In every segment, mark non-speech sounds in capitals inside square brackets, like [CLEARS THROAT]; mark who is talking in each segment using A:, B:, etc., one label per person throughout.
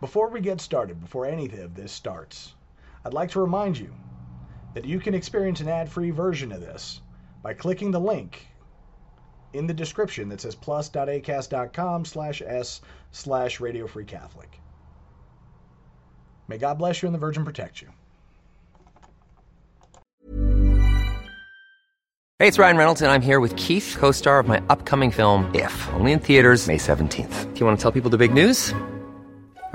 A: Before we get started, before any of this starts, I'd like to remind you that you can experience an ad-free version of this by clicking the link in the description that says plus.acast.com slash s slash radio free Catholic. May God bless you and the Virgin protect you.
B: Hey, it's Ryan Reynolds, and I'm here with Keith, co star of my upcoming film, If, only in theaters, May 17th. Do you want to tell people the big news?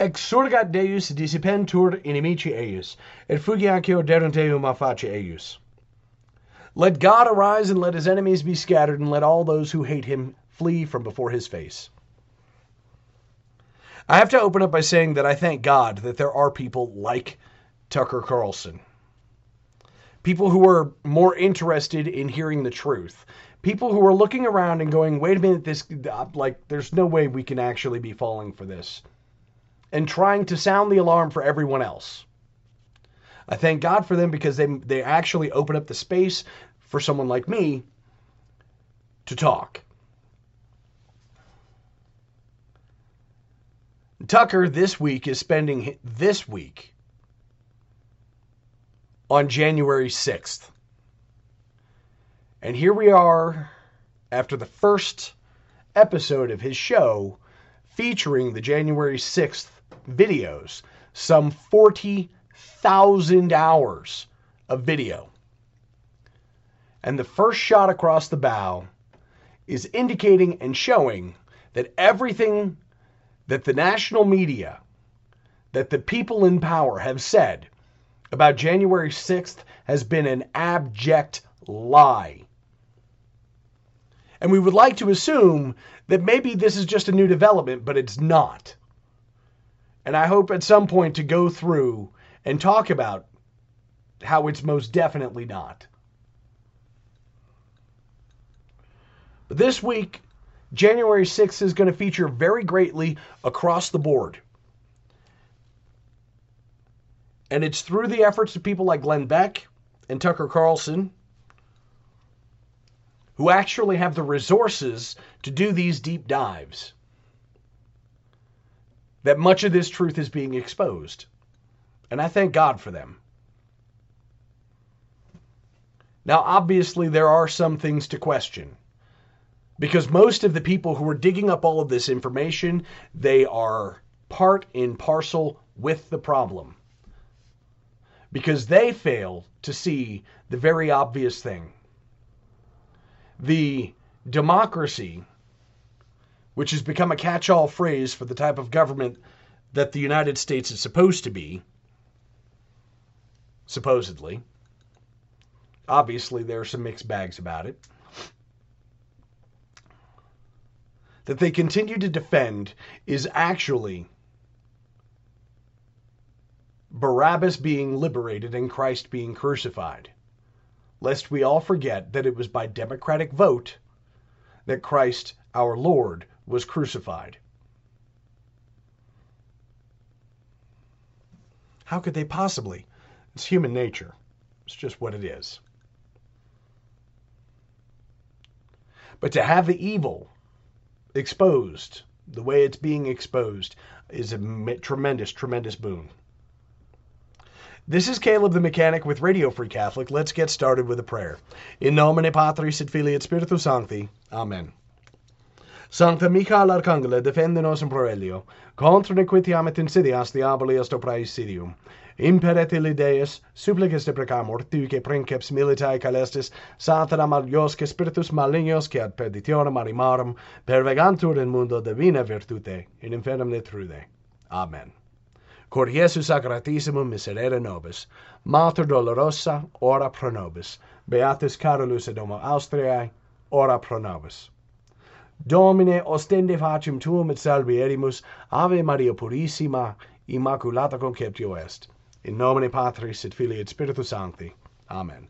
A: Exurgat Deus dissipentur inimici eius, et fugiacio derenteum a face eius. Let God arise and let his enemies be scattered, and let all those who hate him flee from before his face. I have to open up by saying that I thank God that there are people like Tucker Carlson. People who are more interested in hearing the truth. People who are looking around and going, wait a minute, this, uh, like, there's no way we can actually be falling for this and trying to sound the alarm for everyone else. I thank God for them because they, they actually open up the space for someone like me to talk. Tucker this week is spending this week on January 6th. And here we are after the first episode of his show featuring the January 6th videos, some 40,000 hours of video. And the first shot across the bow is indicating and showing that everything that the national media, that the people in power have said about January 6th has been an abject lie. And we would like to assume that maybe this is just a new development, but it's not. And I hope at some point to go through and talk about how it's most definitely not. But this week, January 6th is going to feature very greatly across the board. And it's through the efforts of people like Glenn Beck and Tucker Carlson who actually have the resources to do these deep dives that much of this truth is being exposed. And I thank God for them. Now, obviously, there are some things to question. Because most of the people who are digging up all of this information, they are part and parcel with the problem. Because they fail to see the very obvious thing. The democracy which has become a catch all phrase for the type of government that the United States is supposed to be, supposedly. Obviously, there are some mixed bags about it. That they continue to defend is actually Barabbas being liberated and Christ being crucified. Lest we all forget that it was by democratic vote that Christ our Lord was crucified. How could they possibly? It's human nature. It's just what it is. But to have the evil exposed the way it's being exposed is a tremendous, tremendous boon. This is Caleb the Mechanic with Radio Free Catholic. Let's get started with a prayer. In nomine Patris et Filii et Spiritus Sancti. Amen. Sancta Michael Arcangele, defende nos in plurelio, contra nequitiam et insidias diaboli est opraesidium. Imperet illi Deus, supplices de precamur, tuice princeps militae calestis, satanam aliosque spiritus malignos, que ad perditionem animarum, pervegantur in mundo divina virtute, in infernum netrude. Amen. Cor Iesu sacratissimum miserere nobis, Mater dolorosa, ora pro nobis. Beatus Carolus et Homo Austriae, ora pro nobis. Domine ostende facem tuum et salvierimus, Ave Maria purissima, Immaculata conceptio est. In nomine Patris et Filii et Spiritus Sancti. Amen.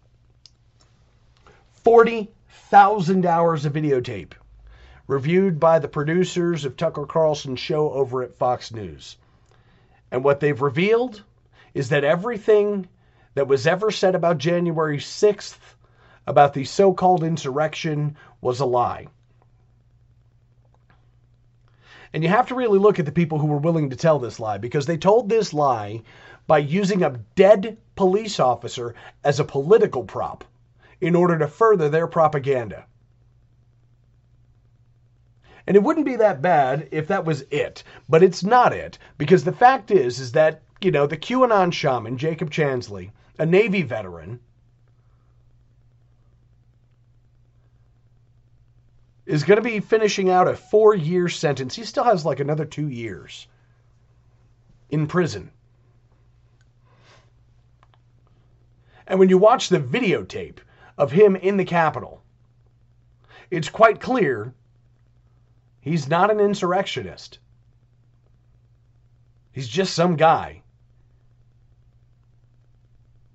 A: 40,000 hours of videotape reviewed by the producers of Tucker Carlson's show over at Fox News. And what they've revealed is that everything that was ever said about January 6th, about the so called insurrection, was a lie. And you have to really look at the people who were willing to tell this lie because they told this lie by using a dead police officer as a political prop in order to further their propaganda. And it wouldn't be that bad if that was it, but it's not it because the fact is is that, you know, the QAnon shaman Jacob Chansley, a Navy veteran, is going to be finishing out a 4-year sentence. He still has like another 2 years in prison. And when you watch the videotape of him in the Capitol, it's quite clear he's not an insurrectionist. He's just some guy.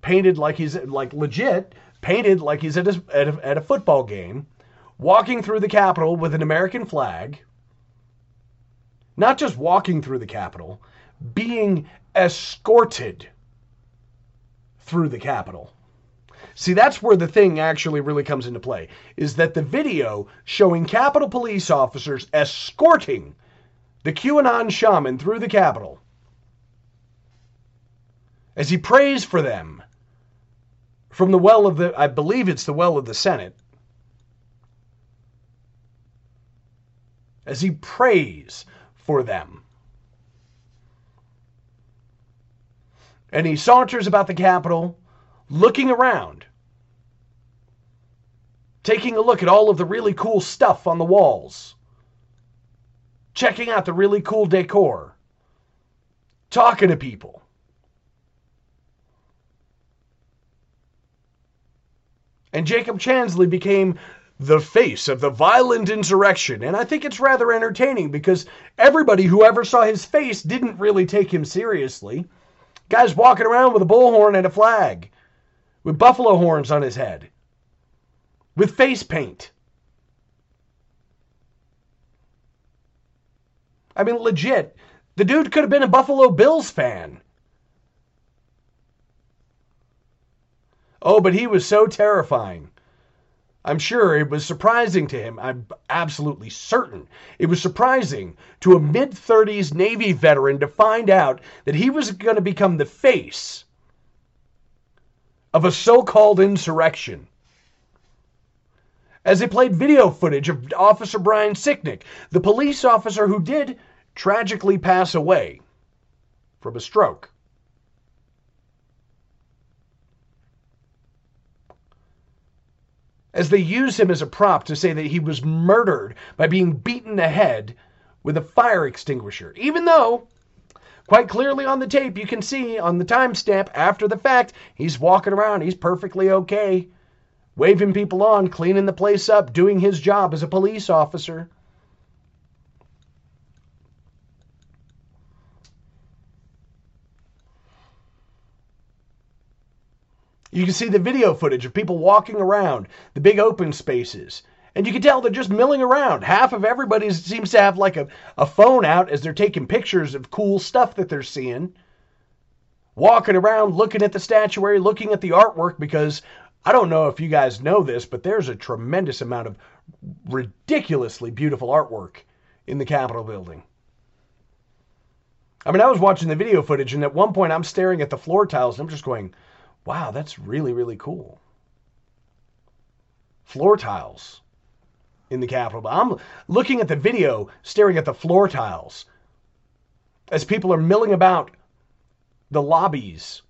A: Painted like he's like legit, painted like he's at a, at a, at a football game, walking through the Capitol with an American flag. Not just walking through the Capitol, being escorted through the Capitol. See, that's where the thing actually really comes into play, is that the video showing Capitol police officers escorting the QAnon shaman through the Capitol as he prays for them from the well of the, I believe it's the well of the Senate, as he prays for them. and he saunters about the Capitol, looking around, taking a look at all of the really cool stuff on the walls, checking out the really cool decor, talking to people. And Jacob Chansley became the face of the violent insurrection. And I think it's rather entertaining because everybody who ever saw his face didn't really take him seriously. Guy's walking around with a bullhorn and a flag, with buffalo horns on his head, with face paint. I mean, legit, the dude could have been a Buffalo Bills fan. Oh, but he was so terrifying. I'm sure it was surprising to him. I'm absolutely certain it was surprising to a mid 30s Navy veteran to find out that he was going to become the face of a so called insurrection. As they played video footage of Officer Brian Sicknick, the police officer who did tragically pass away from a stroke. As they use him as a prop to say that he was murdered by being beaten in the head with a fire extinguisher. Even though, quite clearly on the tape, you can see on the timestamp after the fact, he's walking around, he's perfectly okay, waving people on, cleaning the place up, doing his job as a police officer. You can see the video footage of people walking around the big open spaces. And you can tell they're just milling around. Half of everybody seems to have like a, a phone out as they're taking pictures of cool stuff that they're seeing. Walking around, looking at the statuary, looking at the artwork, because I don't know if you guys know this, but there's a tremendous amount of ridiculously beautiful artwork in the Capitol building. I mean, I was watching the video footage, and at one point I'm staring at the floor tiles, and I'm just going, wow, that's really, really cool. Floor tiles in the Capitol. I'm looking at the video, staring at the floor tiles as people are milling about the lobbies.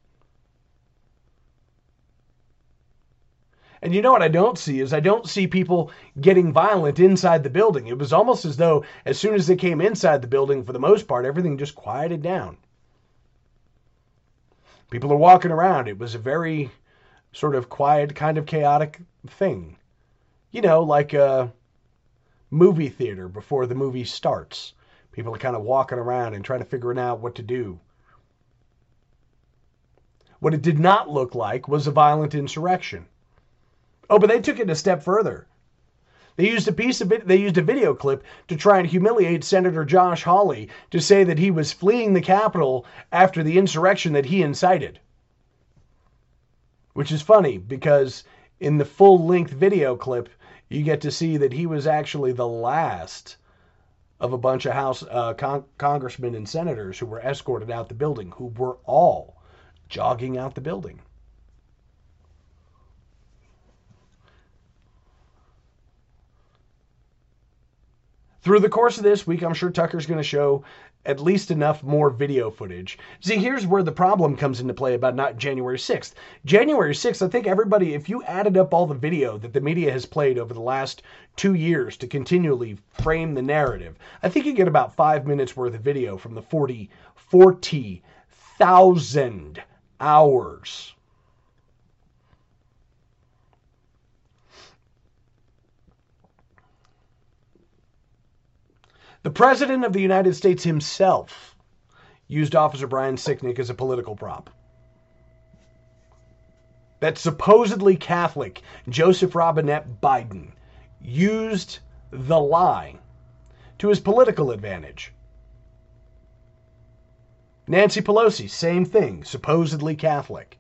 A: And you know what I don't see is I don't see people getting violent inside the building. It was almost as though as soon as they came inside the building, for the most part, everything just quieted down. People are walking around. It was a very sort of quiet, kind of chaotic thing. You know, like a movie theater before the movie starts. People are kind of walking around and trying to figure out what to do. What it did not look like was a violent insurrection. Oh, but they took it a step further. They used a piece of it, they used a video clip to try and humiliate Senator Josh Hawley to say that he was fleeing the Capitol after the insurrection that he incited. Which is funny because in the full length video clip, you get to see that he was actually the last of a bunch of House uh, con- congressmen and senators who were escorted out the building, who were all jogging out the building. Through the course of this week, I'm sure Tucker's going to show at least enough more video footage. See, here's where the problem comes into play about not January 6th. January 6th, I think everybody, if you added up all the video that the media has played over the last two years to continually frame the narrative, I think you get about five minutes worth of video from the 40, 40,000 hours The President of the United States himself used Officer Brian Sicknick as a political prop. That supposedly Catholic Joseph Robinette Biden used the lie to his political advantage. Nancy Pelosi, same thing, supposedly Catholic.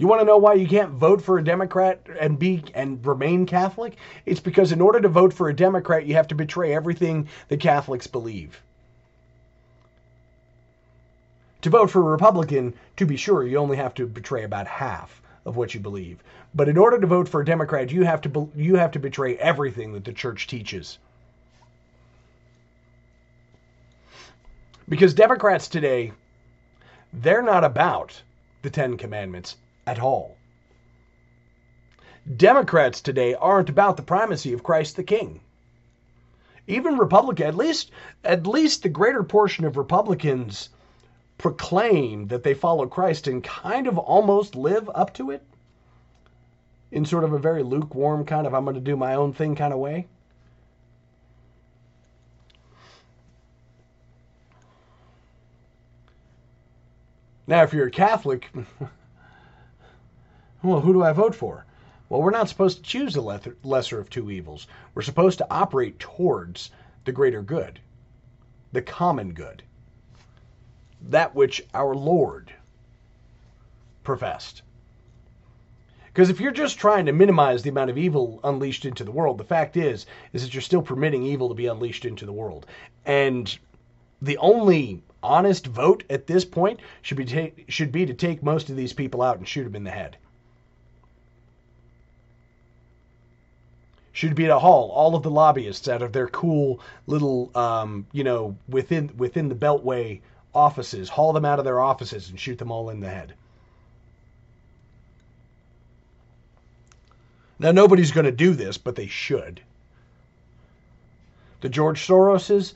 A: You want to know why you can't vote for a Democrat and be and remain Catholic? It's because in order to vote for a Democrat, you have to betray everything the Catholics believe. To vote for a Republican, to be sure, you only have to betray about half of what you believe. But in order to vote for a Democrat, you have to you have to betray everything that the church teaches. Because Democrats today, they're not about the 10 commandments at all. Democrats today aren't about the primacy of Christ the King. Even Republican, at least at least the greater portion of Republicans proclaim that they follow Christ and kind of almost live up to it in sort of a very lukewarm kind of I'm going to do my own thing kind of way. Now, if you're a Catholic, [LAUGHS] Well, who do I vote for? Well, we're not supposed to choose the lesser of two evils. We're supposed to operate towards the greater good, the common good, that which our Lord professed. Because if you're just trying to minimize the amount of evil unleashed into the world, the fact is is that you're still permitting evil to be unleashed into the world. And the only honest vote at this point should be ta- should be to take most of these people out and shoot them in the head. Should be at a hall. All of the lobbyists out of their cool little um, you know within within the beltway offices haul them out of their offices and shoot them all in the head. Now nobody's going to do this but they should. The george soroses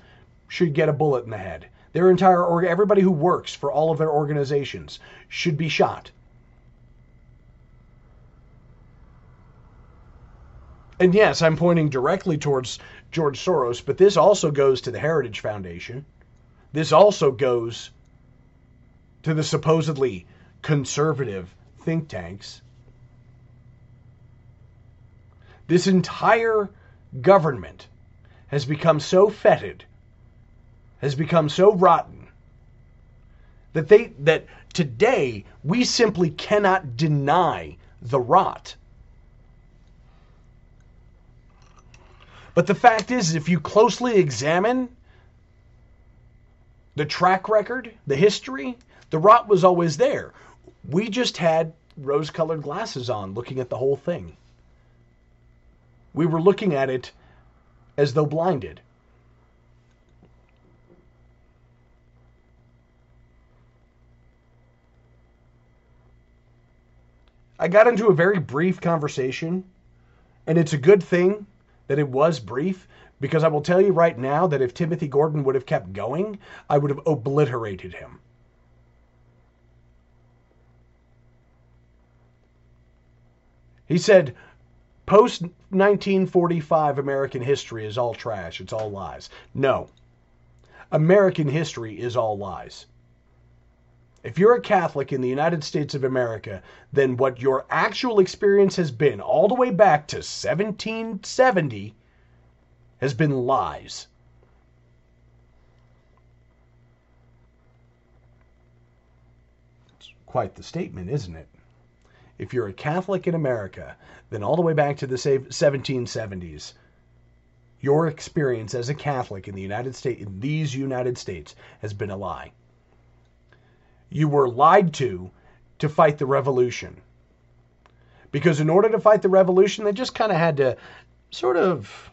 A: should get a bullet in the head. Their entire or everybody who works for all of their organizations should be shot And yes, I'm pointing directly towards George Soros, but this also goes to the Heritage Foundation. This also goes to the supposedly conservative think tanks. This entire government has become so fetid, has become so rotten, that they that today we simply cannot deny the rot. But the fact is, if you closely examine the track record, the history, the rot was always there. We just had rose colored glasses on looking at the whole thing. We were looking at it as though blinded. I got into a very brief conversation, and it's a good thing that it was brief because I will tell you right now that if Timothy Gordon would have kept going, I would have obliterated him. He said, post 1945 American history is all trash, it's all lies. No. American history is all lies. If you're a Catholic in the United States of America, then what your actual experience has been all the way back to 1770 has been lies. It's quite the statement, isn't it? If you're a Catholic in America, then all the way back to the 1770s, your experience as a Catholic in the United States, in these United States, has been a lie. You were lied to to fight the revolution. Because in order to fight the revolution, they just kind of had to sort of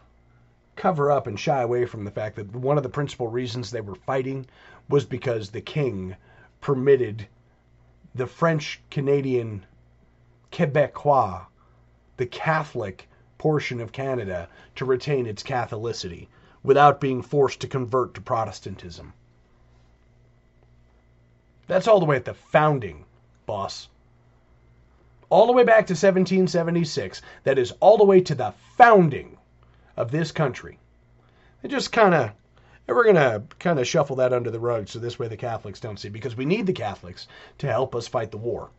A: cover up and shy away from the fact that one of the principal reasons they were fighting was because the king permitted the French Canadian Quebecois, the Catholic portion of Canada, to retain its Catholicity without being forced to convert to Protestantism. That's all the way at the founding, boss. All the way back to 1776. That is all the way to the founding of this country. They just kind of, we're going to kind of shuffle that under the rug so this way the Catholics don't see, because we need the Catholics to help us fight the war.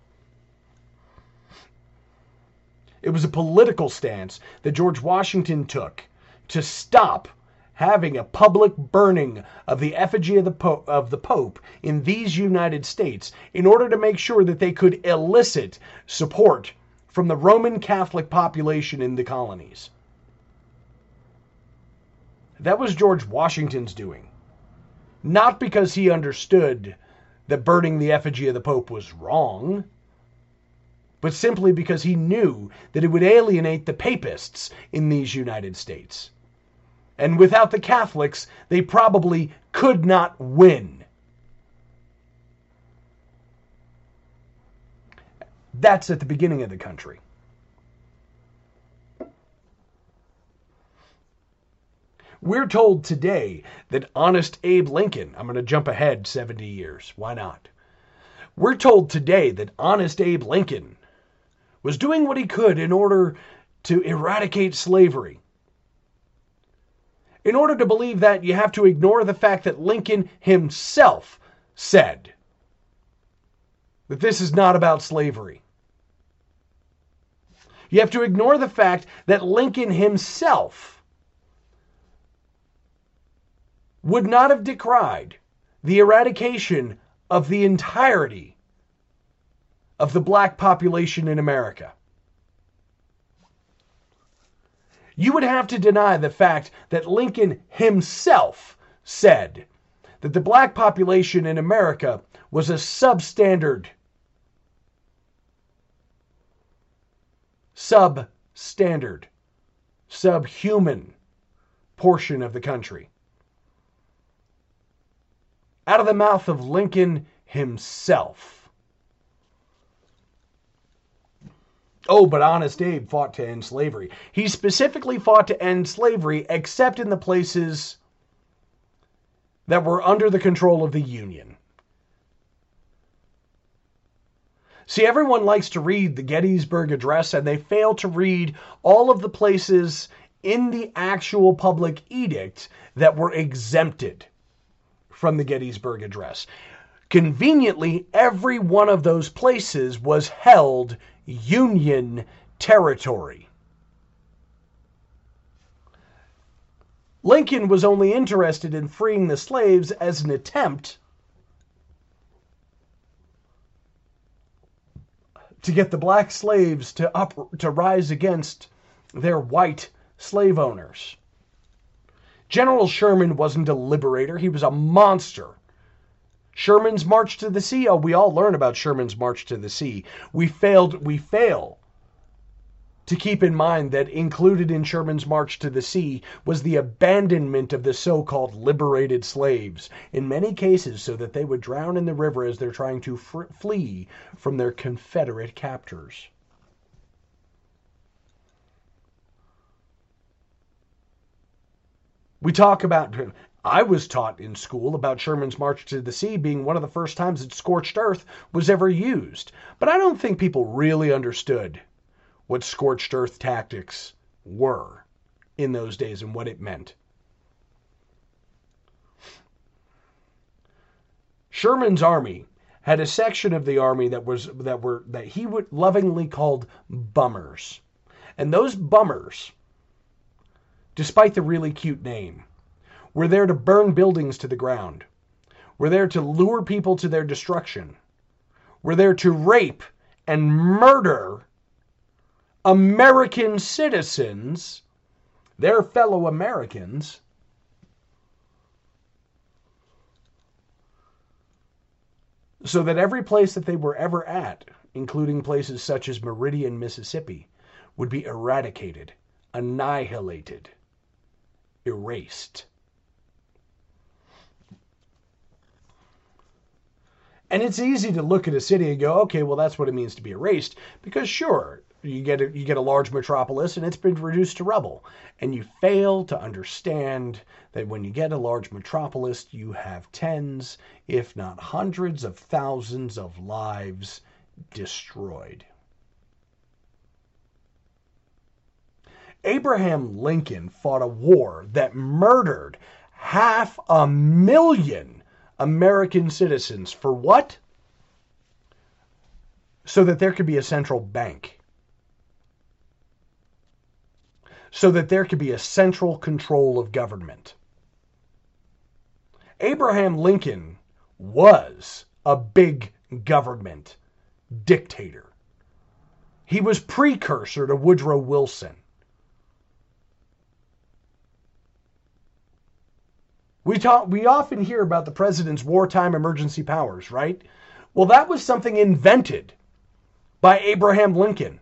A: It was a political stance that George Washington took to stop having a public burning of the effigy of the, Pope, of the Pope in these United States in order to make sure that they could elicit support from the Roman Catholic population in the colonies. That was George Washington's doing. Not because he understood that burning the effigy of the Pope was wrong, but simply because he knew that it would alienate the papists in these United States. And without the Catholics, they probably could not win. That's at the beginning of the country. We're told today that honest Abe Lincoln, I'm going to jump ahead 70 years, why not? We're told today that honest Abe Lincoln was doing what he could in order to eradicate slavery. In order to believe that, you have to ignore the fact that Lincoln himself said that this is not about slavery. You have to ignore the fact that Lincoln himself would not have decried the eradication of the entirety of the black population in America. You would have to deny the fact that Lincoln himself said that the black population in America was a substandard, substandard, subhuman portion of the country. Out of the mouth of Lincoln himself. Oh, but Honest Abe fought to end slavery. He specifically fought to end slavery, except in the places that were under the control of the Union. See, everyone likes to read the Gettysburg Address, and they fail to read all of the places in the actual public edict that were exempted from the Gettysburg Address. Conveniently, every one of those places was held Union territory. Lincoln was only interested in freeing the slaves as an attempt to get the black slaves to up to rise against their white slave owners. General Sherman wasn't a liberator, he was a monster. Sherman's March to the Sea. Oh, we all learn about Sherman's March to the Sea. We failed, we fail to keep in mind that included in Sherman's March to the Sea was the abandonment of the so called liberated slaves, in many cases so that they would drown in the river as they're trying to fr- flee from their Confederate captors. We talk about, I was taught in school about Sherman's March to the Sea being one of the first times that scorched earth was ever used. But I don't think people really understood what scorched earth tactics were in those days and what it meant. Sherman's army had a section of the army that was that were that he would lovingly called bummers. And those bummers despite the really cute name. We're there to burn buildings to the ground. We're there to lure people to their destruction. We're there to rape and murder American citizens, their fellow Americans, so that every place that they were ever at, including places such as Meridian, Mississippi, would be eradicated, annihilated erased. And it's easy to look at a city and go, okay, well, that's what it means to be erased. Because sure, you get a, you get a large metropolis and it's been reduced to rubble. And you fail to understand that when you get a large metropolis, you have tens, if not hundreds of thousands of lives destroyed. Abraham Lincoln fought a war that murdered half a million American citizens. For what? So that there could be a central bank. So that there could be a central control of government. Abraham Lincoln was a big government dictator. He was precursor to Woodrow Wilson. We talk we often hear about the president's wartime emergency powers, right? Well, that was something invented by Abraham Lincoln.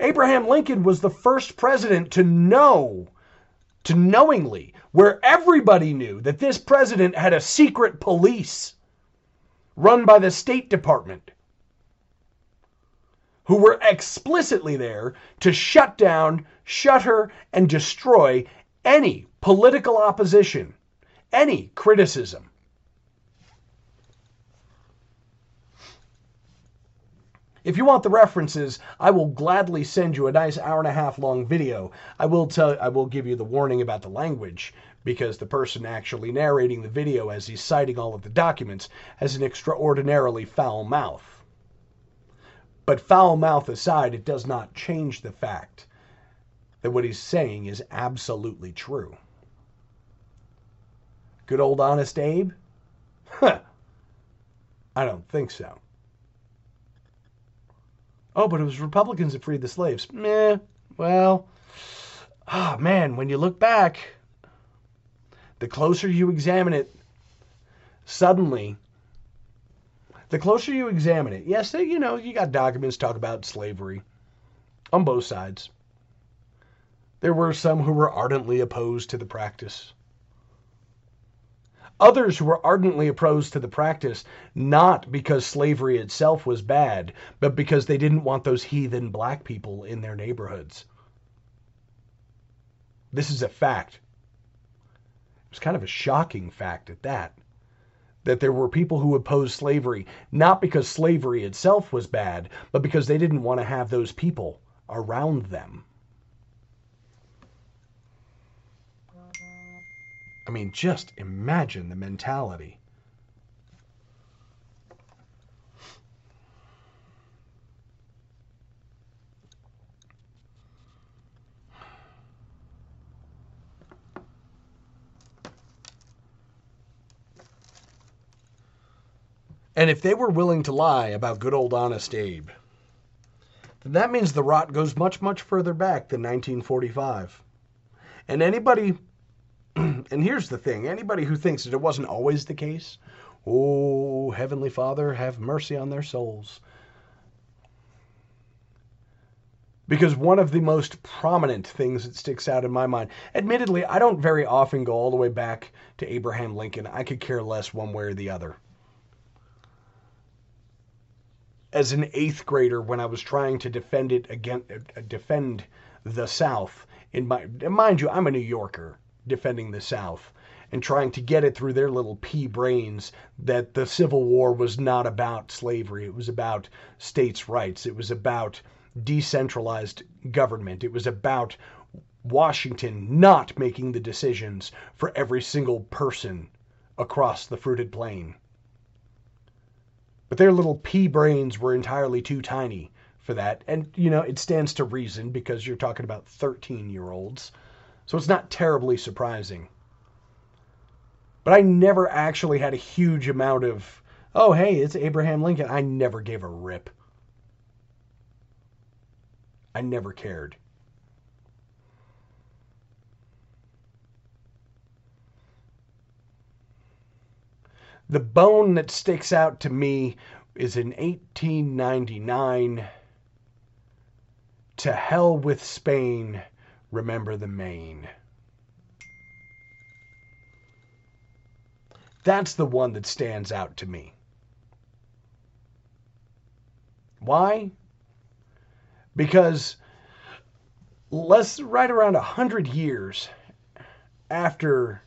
A: Abraham Lincoln was the first president to know, to knowingly, where everybody knew that this president had a secret police run by the State Department who were explicitly there to shut down, shutter, and destroy any political opposition, any criticism. If you want the references, I will gladly send you a nice hour and a half long video. I will tell I will give you the warning about the language because the person actually narrating the video as he's citing all of the documents has an extraordinarily foul mouth. But foul mouth aside, it does not change the fact that what he's saying is absolutely true. Good old honest Abe? Huh. I don't think so. Oh, but it was Republicans that freed the slaves. Meh. Well, ah, oh, man, when you look back, the closer you examine it, suddenly, the closer you examine it, yes, you know, you got documents talk about slavery on both sides. There were some who were ardently opposed to the practice. Others who were ardently opposed to the practice, not because slavery itself was bad, but because they didn't want those heathen black people in their neighborhoods. This is a fact. It was kind of a shocking fact at that. That there were people who opposed slavery, not because slavery itself was bad, but because they didn't want to have those people around them. I mean, just imagine the mentality. And if they were willing to lie about good old honest Abe, then that means the rot goes much, much further back than 1945. And anybody [CLEARS THROAT] and here's the thing anybody who thinks that it wasn't always the case, oh, Heavenly Father, have mercy on their souls. Because one of the most prominent things that sticks out in my mind, admittedly, I don't very often go all the way back to Abraham Lincoln. I could care less one way or the other. As an eighth grader, when I was trying to defend it against, uh, defend the South, in my mind you, I'm a New Yorker defending the South and trying to get it through their little pea brains that the Civil War was not about slavery. It was about states' rights. It was about decentralized government. It was about Washington not making the decisions for every single person across the fruited plain. But their little pea brains were entirely too tiny for that. And, you know, it stands to reason because you're talking about 13 year olds. So it's not terribly surprising. But I never actually had a huge amount of, oh, hey, it's Abraham Lincoln. I never gave a rip. I never cared. The bone that sticks out to me is in 1899. To hell with Spain, remember the Maine. That's the one that stands out to me. Why? Because less right around a hundred years after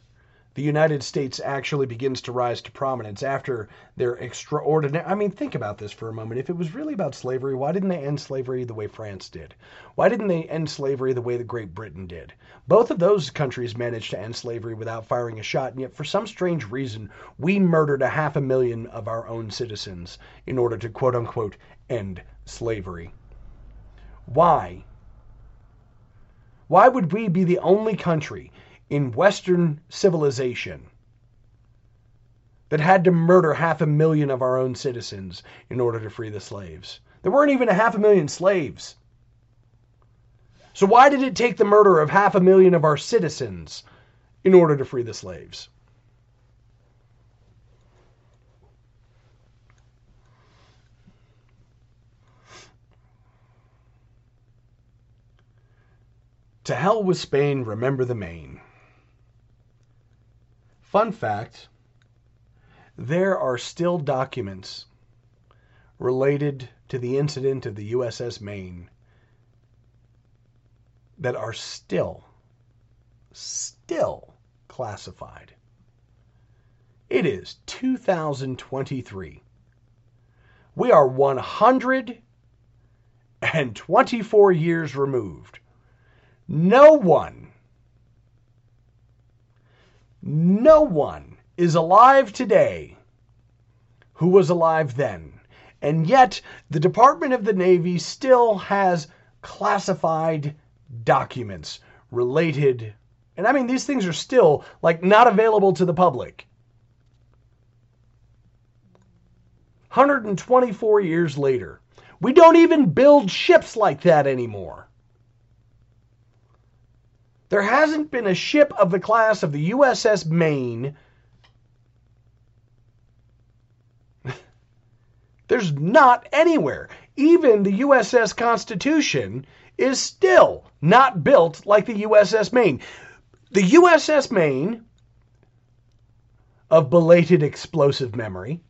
A: the United States actually begins to rise to prominence after their extraordinary. I mean, think about this for a moment. If it was really about slavery, why didn't they end slavery the way France did? Why didn't they end slavery the way that Great Britain did? Both of those countries managed to end slavery without firing a shot, and yet for some strange reason, we murdered a half a million of our own citizens in order to quote unquote end slavery. Why? Why would we be the only country in Western civilization that had to murder half a million of our own citizens in order to free the slaves? There weren't even a half a million slaves. So why did it take the murder of half a million of our citizens in order to free the slaves? To hell with Spain, remember the Maine. Fun fact there are still documents related to the incident of the USS Maine that are still, still classified. It is 2023. We are 124 years removed no one, no one is alive today who was alive then. And yet, the Department of the Navy still has classified documents related. And I mean, these things are still, like, not available to the public. 124 years later, we don't even build ships like that anymore. There hasn't been a ship of the class of the USS Maine. [LAUGHS] There's not anywhere. Even the USS Constitution is still not built like the USS Maine. The USS Maine, of belated explosive memory,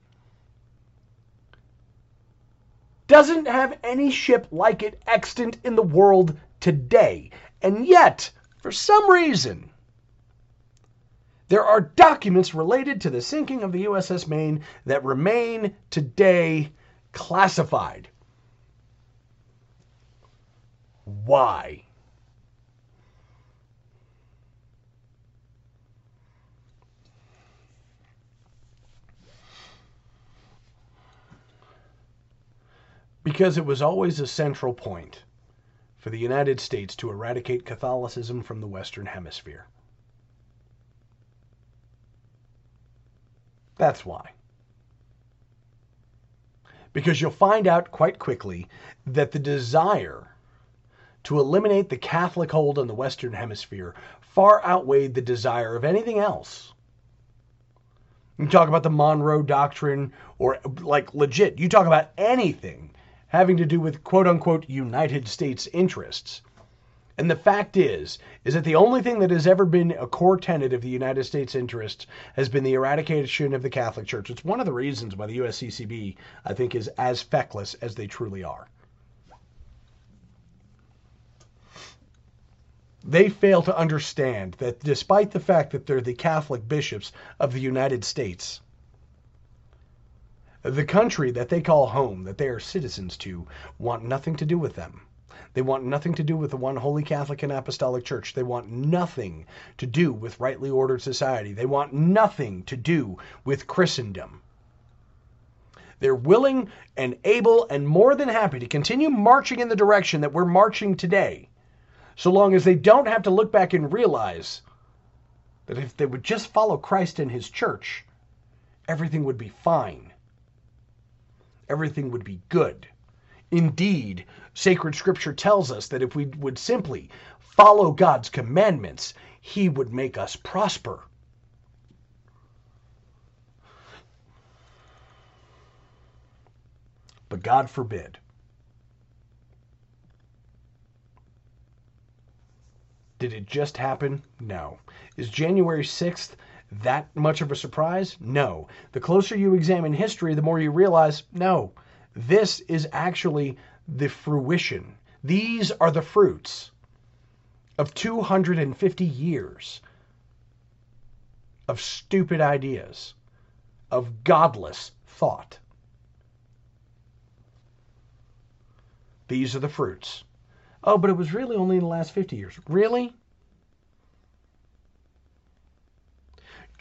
A: doesn't have any ship like it extant in the world today. And yet, for some reason, there are documents related to the sinking of the USS Maine that remain today classified. Why? Because it was always a central point for the United States to eradicate Catholicism from the Western Hemisphere. That's why. Because you'll find out quite quickly that the desire to eliminate the Catholic hold on the Western Hemisphere far outweighed the desire of anything else. You talk about the Monroe Doctrine or like legit, you talk about anything having to do with quote unquote United States interests. And the fact is, is that the only thing that has ever been a core tenet of the United States interests has been the eradication of the Catholic Church. It's one of the reasons why the USCCB, I think, is as feckless as they truly are. They fail to understand that despite the fact that they're the Catholic bishops of the United States, the country that they call home, that they are citizens to, want nothing to do with them. They want nothing to do with the one holy Catholic and Apostolic Church. They want nothing to do with rightly ordered society. They want nothing to do with Christendom. They're willing and able and more than happy to continue marching in the direction that we're marching today so long as they don't have to look back and realize that if they would just follow Christ and his church, everything would be fine. Everything would be good. Indeed, sacred scripture tells us that if we would simply follow God's commandments, he would make us prosper. But God forbid. Did it just happen? No. Is January 6th that much of a surprise? No. The closer you examine history, the more you realize no. This is actually the fruition. These are the fruits of 250 years of stupid ideas, of godless thought. These are the fruits. Oh, but it was really only in the last 50 years. Really?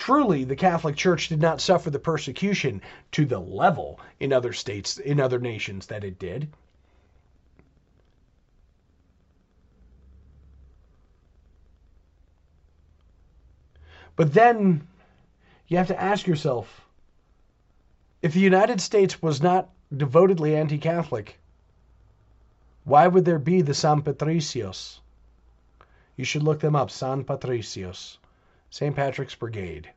A: Truly, the Catholic Church did not suffer the persecution to the level in other states, in other nations that it did. But then you have to ask yourself if the United States was not devotedly anti Catholic, why would there be the San Patricios? You should look them up, San Patricios, St. Patrick's Brigade.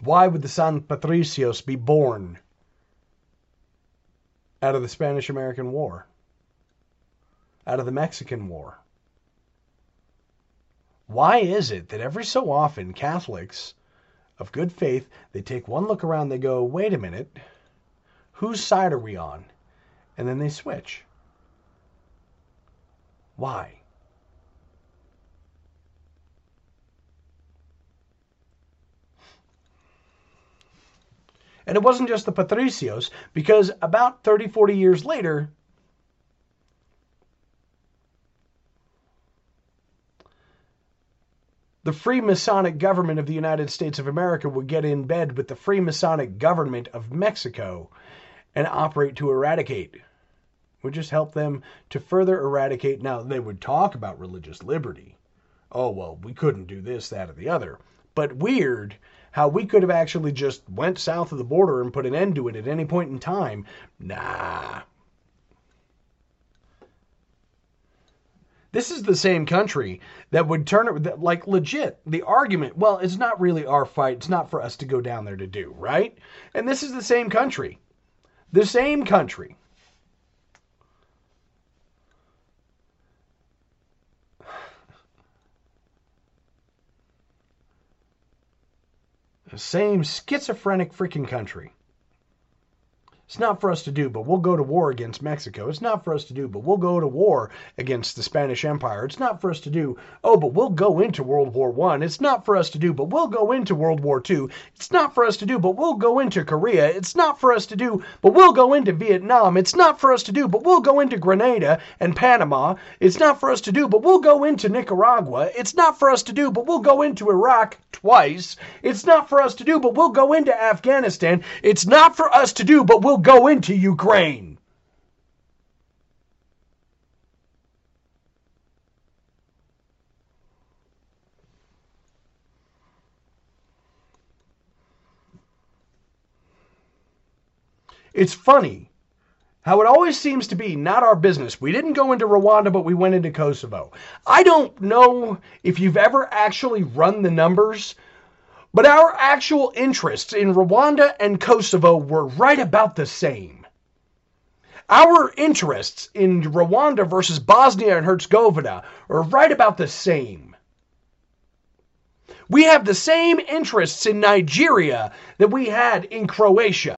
A: Why would the San Patricios be born out of the Spanish American War? Out of the Mexican War? Why is it that every so often Catholics of good faith, they take one look around, they go, wait a minute, Whose side are we on? And then they switch. Why? And it wasn't just the Patricios, because about 30, 40 years later, the Freemasonic government of the United States of America would get in bed with the Freemasonic government of Mexico and operate to eradicate. Would just help them to further eradicate. Now, they would talk about religious liberty. Oh, well, we couldn't do this, that, or the other. But weird how we could have actually just went south of the border and put an end to it at any point in time. Nah. This is the same country that would turn it, like legit, the argument, well, it's not really our fight. It's not for us to go down there to do, right? And this is the same country the same country same schizophrenic freaking country it's not for us to do, but we'll go to war against Mexico. It's not for us to do, but we'll go to war against the Spanish Empire. It's not for us to do, oh, but we'll go into World War One. It's not for us to do, but we'll go into World War Two. It's not for us to do, but we'll go into Korea. It's not for us to do, but we'll go into Vietnam. It's not for us to do, but we'll go into Grenada and Panama. It's not for us to do, but we'll go into Nicaragua. It's not for us to do, but we'll go into Iraq twice. It's not for us to do, but we'll go into Afghanistan. It's not for us to do, but we'll go into Ukraine. It's funny How it always seems to be not our business. We didn't go into Rwanda, but we went into Kosovo. I don't know if you've ever actually run the numbers, but our actual interests in Rwanda and Kosovo were right about the same. Our interests in Rwanda versus Bosnia and Herzegovina are right about the same. We have the same interests in Nigeria that we had in Croatia.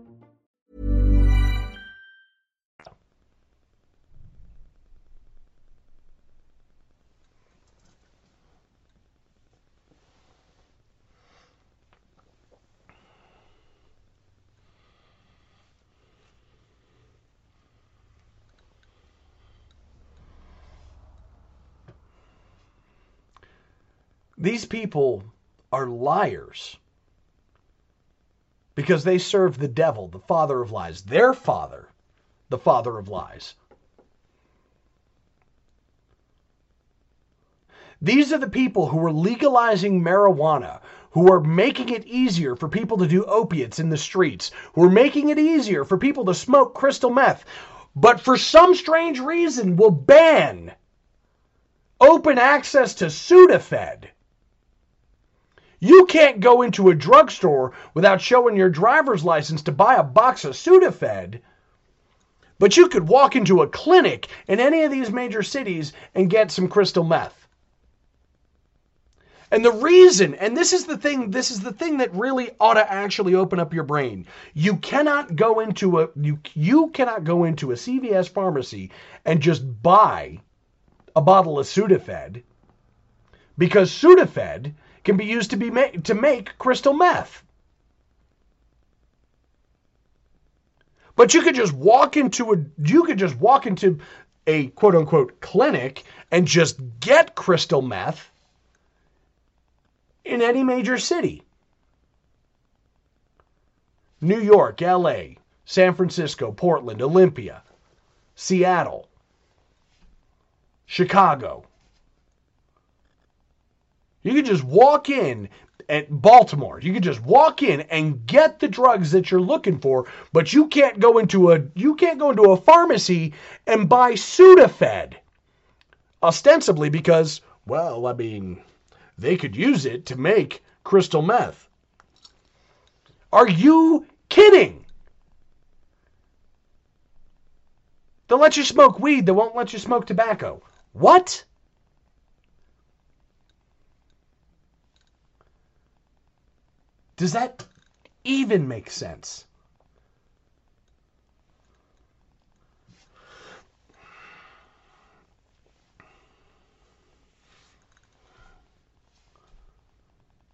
A: These people are liars because they serve the devil, the father of lies, their father, the father of lies. These are the people who are legalizing marijuana, who are making it easier for people to do opiates in the streets, who are making it easier for people to smoke crystal meth, but for some strange reason will ban open access to Sudafed. You can't go into a drugstore without showing your driver's license to buy a box of Sudafed. But you could walk into a clinic in any of these major cities and get some crystal meth. And the reason, and this is the thing, this is the thing that really ought to actually open up your brain. You cannot go into a you you cannot go into a CVS pharmacy and just buy a bottle of Sudafed because Sudafed can be used to be ma- to make crystal meth. But you could just walk into a you could just walk into a quote unquote clinic and just get crystal meth in any major city. New York, LA, San Francisco, Portland, Olympia, Seattle, Chicago. You could just walk in at Baltimore. You could just walk in and get the drugs that you're looking for, but you can't go into a you can't go into a pharmacy and buy Sudafed. Ostensibly because, well, I mean, they could use it to make crystal meth. Are you kidding? They'll let you smoke weed, they won't let you smoke tobacco. What? Does that even make sense?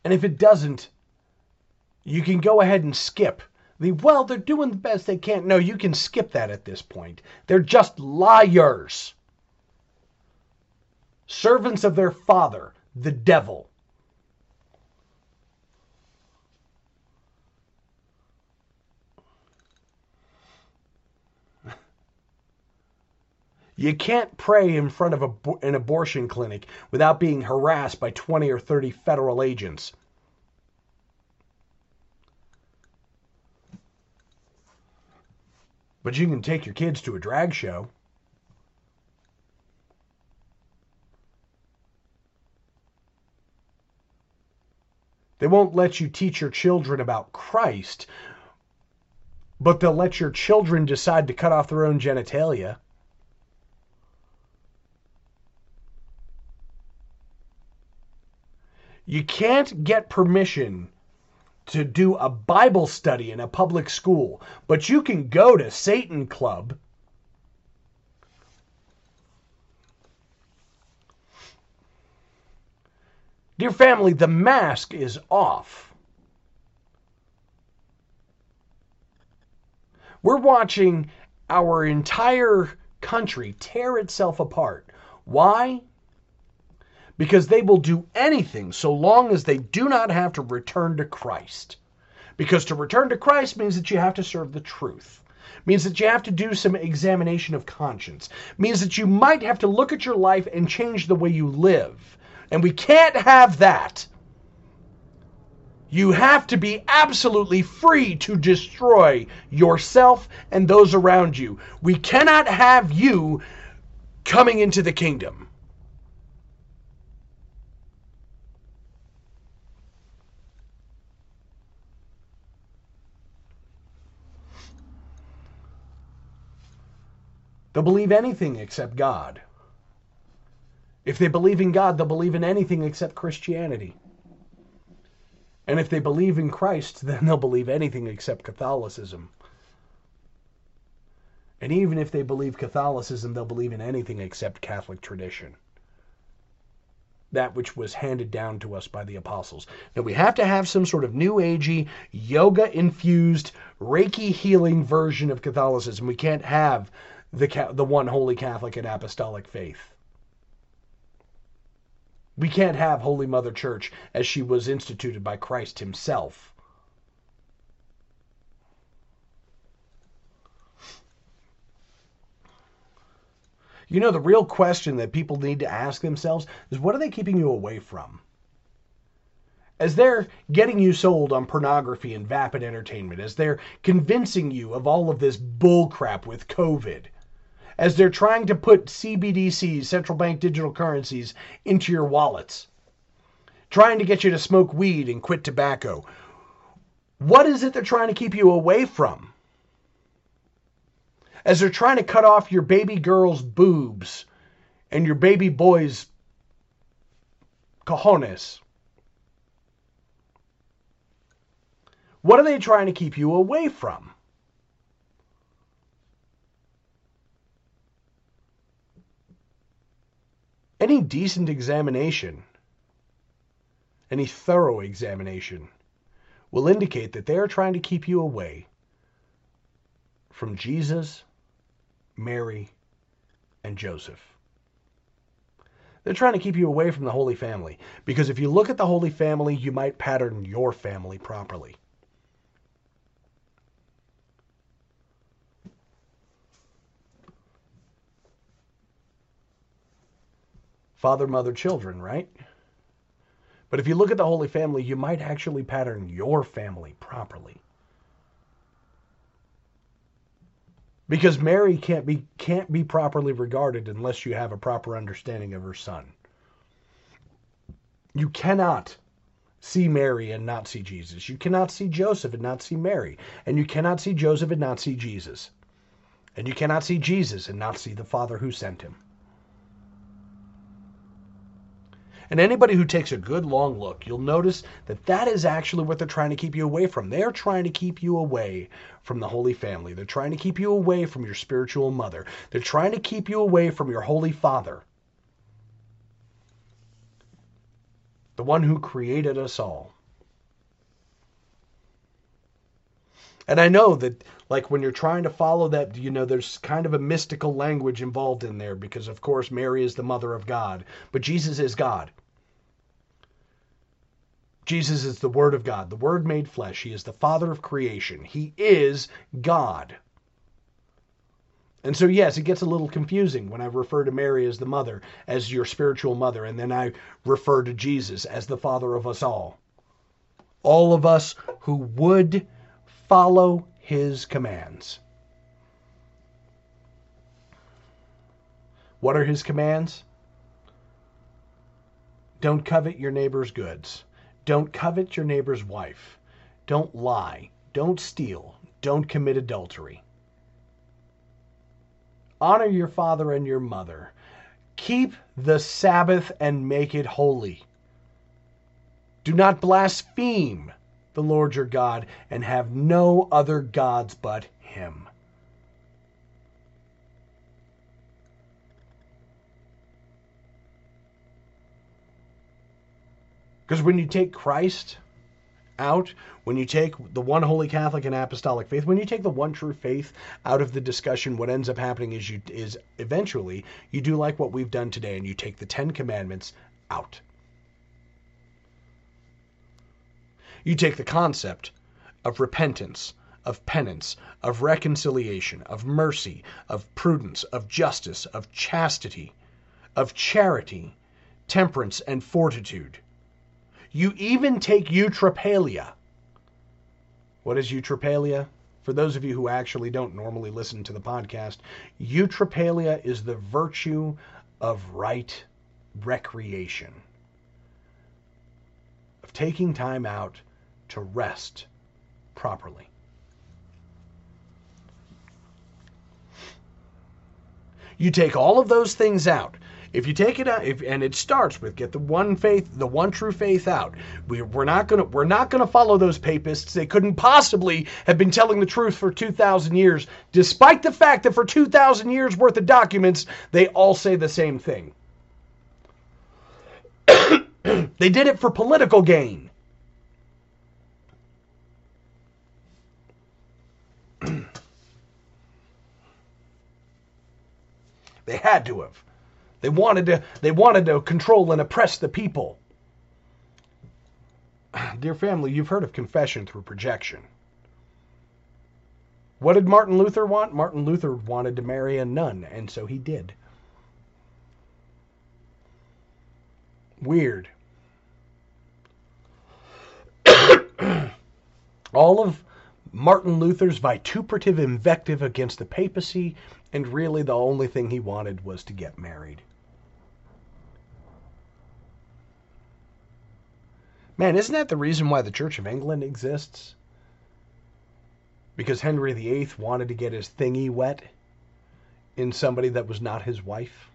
A: And if it doesn't, you can go ahead and skip the, well, they're doing the best they can. No, you can skip that at this point. They're just liars, servants of their father, the devil. You can't pray in front of a, an abortion clinic without being harassed by 20 or 30 federal agents. But you can take your kids to a drag show. They won't let you teach your children about Christ, but they'll let your children decide to cut off their own genitalia. You can't get permission to do a Bible study in a public school, but you can go to Satan Club. Dear family, the mask is off. We're watching our entire country tear itself apart. Why? Because they will do anything so long as they do not have to return to Christ. Because to return to Christ means that you have to serve the truth. Means that you have to do some examination of conscience. Means that you might have to look at your life and change the way you live. And we can't have that. You have to be absolutely free to destroy yourself and those around you. We cannot have you coming into the kingdom. They'll believe anything except God. If they believe in God, they'll believe in anything except Christianity. And if they believe in Christ, [LAUGHS] then they'll believe anything except Catholicism. And even if they believe Catholicism, they'll believe in anything except Catholic tradition. That which was handed down to us by the apostles. Now we have to have some sort of new agey, yoga infused, Reiki healing version of Catholicism. We can't have the, the one holy Catholic and apostolic faith. We can't have Holy Mother Church as she was instituted by Christ himself. You know, the real question that people need to ask themselves is what are they keeping you away from? As they're getting you sold on pornography and vapid entertainment, as they're convincing you of all of this bullcrap with COVID, as they're trying to put CBDCs, central bank digital currencies, into your wallets, trying to get you to smoke weed and quit tobacco. What is it they're trying to keep you away from? As they're trying to cut off your baby girl's boobs and your baby boy's cojones. What are they trying to keep you away from? Any decent examination, any thorough examination, will indicate that they are trying to keep you away from Jesus, Mary, and Joseph. They're trying to keep you away from the Holy Family because if you look at the Holy Family, you might pattern your family properly. Father, mother, children, right? But if you look at the Holy Family, you might actually pattern your family properly. Because Mary can't be can't be properly regarded unless you have a proper understanding of her son. You cannot see Mary and not see Jesus. You cannot see Joseph and not see Mary. And you cannot see Joseph and not see Jesus. And you cannot see Jesus and not see the Father who sent him. And anybody who takes a good long look, you'll notice that that is actually what they're trying to keep you away from. They're trying to keep you away from the Holy Family. They're trying to keep you away from your spiritual mother. They're trying to keep you away from your Holy Father, the one who created us all. And I know that, like, when you're trying to follow that, you know, there's kind of a mystical language involved in there because, of course, Mary is the mother of God, but Jesus is God. Jesus is the Word of God, the Word made flesh. He is the Father of creation. He is God. And so, yes, it gets a little confusing when I refer to Mary as the mother, as your spiritual mother, and then I refer to Jesus as the Father of us all. All of us who would follow his commands. What are his commands? Don't covet your neighbor's goods. Don't covet your neighbor's wife. Don't lie. Don't steal. Don't commit adultery. Honor your father and your mother. Keep the Sabbath and make it holy. Do not blaspheme the Lord your God and have no other gods but him. Because when you take Christ out, when you take the one holy Catholic and apostolic faith, when you take the one true faith out of the discussion, what ends up happening is you is eventually you do like what we've done today and you take the 10 commandments out. You take the concept of repentance, of penance, of reconciliation, of mercy, of prudence, of justice, of chastity, of charity, temperance, and fortitude. You even take eutrapelia. What is eutrapelia? For those of you who actually don't normally listen to the podcast, eutrapelia is the virtue of right recreation, of taking time out to rest properly. You take all of those things out. If you take it out, if, and it starts with get the one faith, the one true faith out. We, we're not gonna we're not gonna follow those papists. They couldn't possibly have been telling the truth for two thousand years, despite the fact that for two thousand years worth of documents, they all say the same thing. [COUGHS] they did it for political gain. They had to have. They wanted to they wanted to control and oppress the people. [SIGHS] Dear family, you've heard of confession through projection. What did Martin Luther want? Martin Luther wanted to marry a nun, and so he did. Weird. [COUGHS] All of Martin Luther's vituperative invective against the papacy, and really the only thing he wanted was to get married. Man, isn't that the reason why the Church of England exists? Because Henry VIII wanted to get his thingy wet in somebody that was not his wife?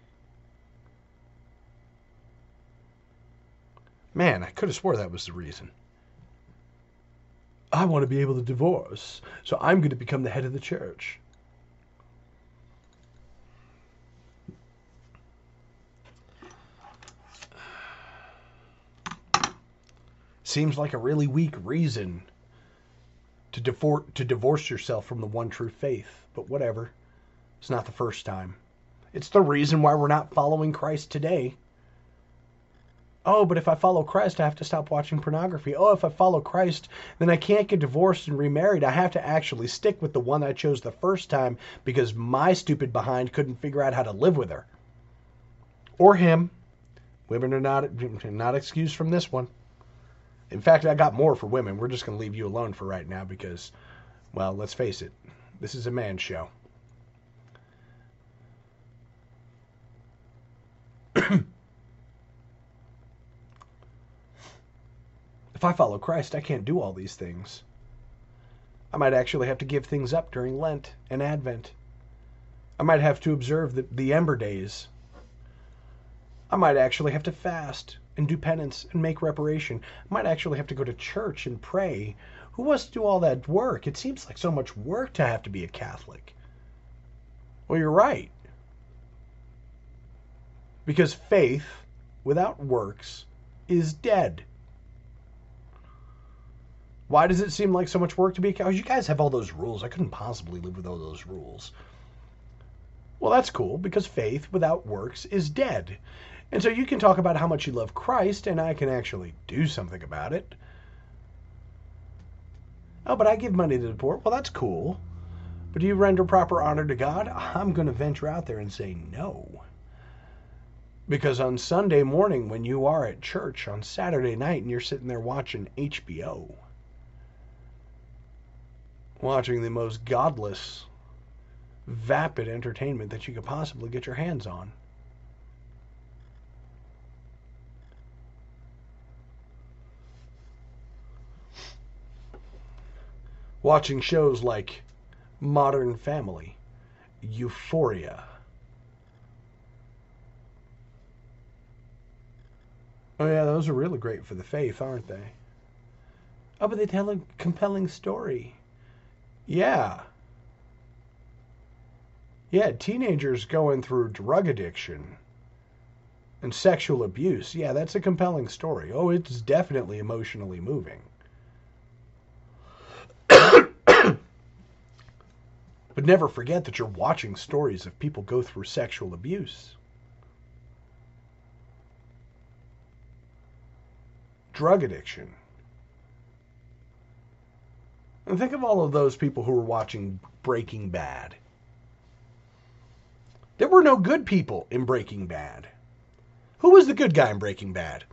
A: Man, I could have swore that was the reason. I want to be able to divorce, so I'm going to become the head of the church. Seems like a really weak reason to, to divorce yourself from the one true faith, but whatever. It's not the first time. It's the reason why we're not following Christ today. Oh, but if I follow Christ, I have to stop watching pornography. Oh, if I follow Christ, then I can't get divorced and remarried. I have to actually stick with the one I chose the first time because my stupid behind couldn't figure out how to live with her. Or him. Women are not not excused from this one. In fact, I got more for women. We're just going to leave you alone for right now because, well, let's face it, this is a man's show. [CLEARS THROAT] if I follow Christ, I can't do all these things. I might actually have to give things up during Lent and Advent. I might have to observe the, the Ember Days. I might actually have to fast and do penance and make reparation. I might actually have to go to church and pray. Who wants to do all that work? It seems like so much work to have to be a Catholic. Well, you're right. Because faith without works is dead. Why does it seem like so much work to be a Catholic? You guys have all those rules. I couldn't possibly live with all those rules. Well, that's cool because faith without works is dead. And so you can talk about how much you love Christ, and I can actually do something about it. Oh, but I give money to the poor. Well, that's cool. But do you render proper honor to God? I'm going to venture out there and say no. Because on Sunday morning, when you are at church on Saturday night and you're sitting there watching HBO, watching the most godless, vapid entertainment that you could possibly get your hands on. Watching shows like Modern Family, Euphoria. Oh, yeah, those are really great for the faith, aren't they? Oh, but they tell a compelling story. Yeah. Yeah, teenagers going through drug addiction and sexual abuse. Yeah, that's a compelling story. Oh, it's definitely emotionally moving. but never forget that you're watching stories of people go through sexual abuse. Drug addiction. And think of all of those people who were watching Breaking Bad. There were no good people in Breaking Bad. Who was the good guy in Breaking Bad?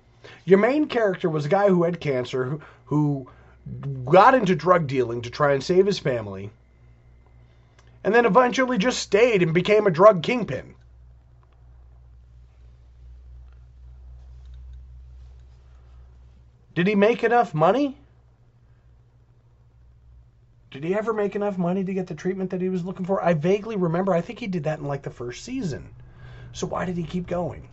A: Your main character was a guy who had cancer, who, who got into drug dealing to try and save his family, and then eventually just stayed and became a drug kingpin. Did he make enough money? Did he ever make enough money to get the treatment that he was looking for? I vaguely remember. I think he did that in like the first season. So why did he keep going?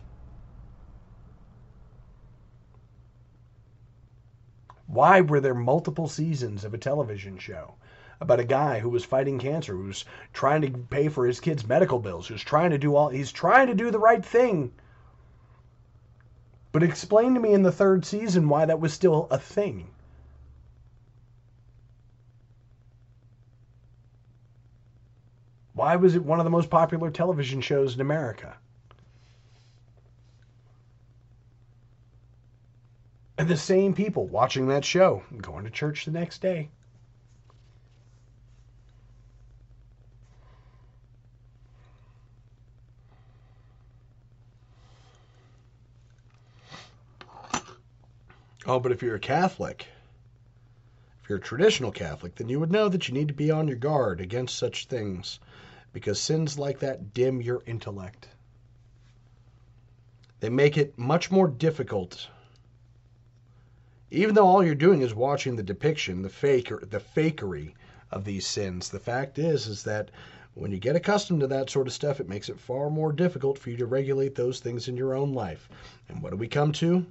A: Why were there multiple seasons of a television show about a guy who was fighting cancer, who was trying to pay for his kids' medical bills, who's trying to do all he's trying to do the right thing. But explain to me in the third season why that was still a thing. Why was it one of the most popular television shows in America? And the same people watching that show going to church the next day. Oh, but if you're a Catholic, if you're a traditional Catholic, then you would know that you need to be on your guard against such things because sins like that dim your intellect. They make it much more difficult. Even though all you're doing is watching the depiction, the faker, the fakery of these sins, the fact is is that when you get accustomed to that sort of stuff, it makes it far more difficult for you to regulate those things in your own life. And what do we come to?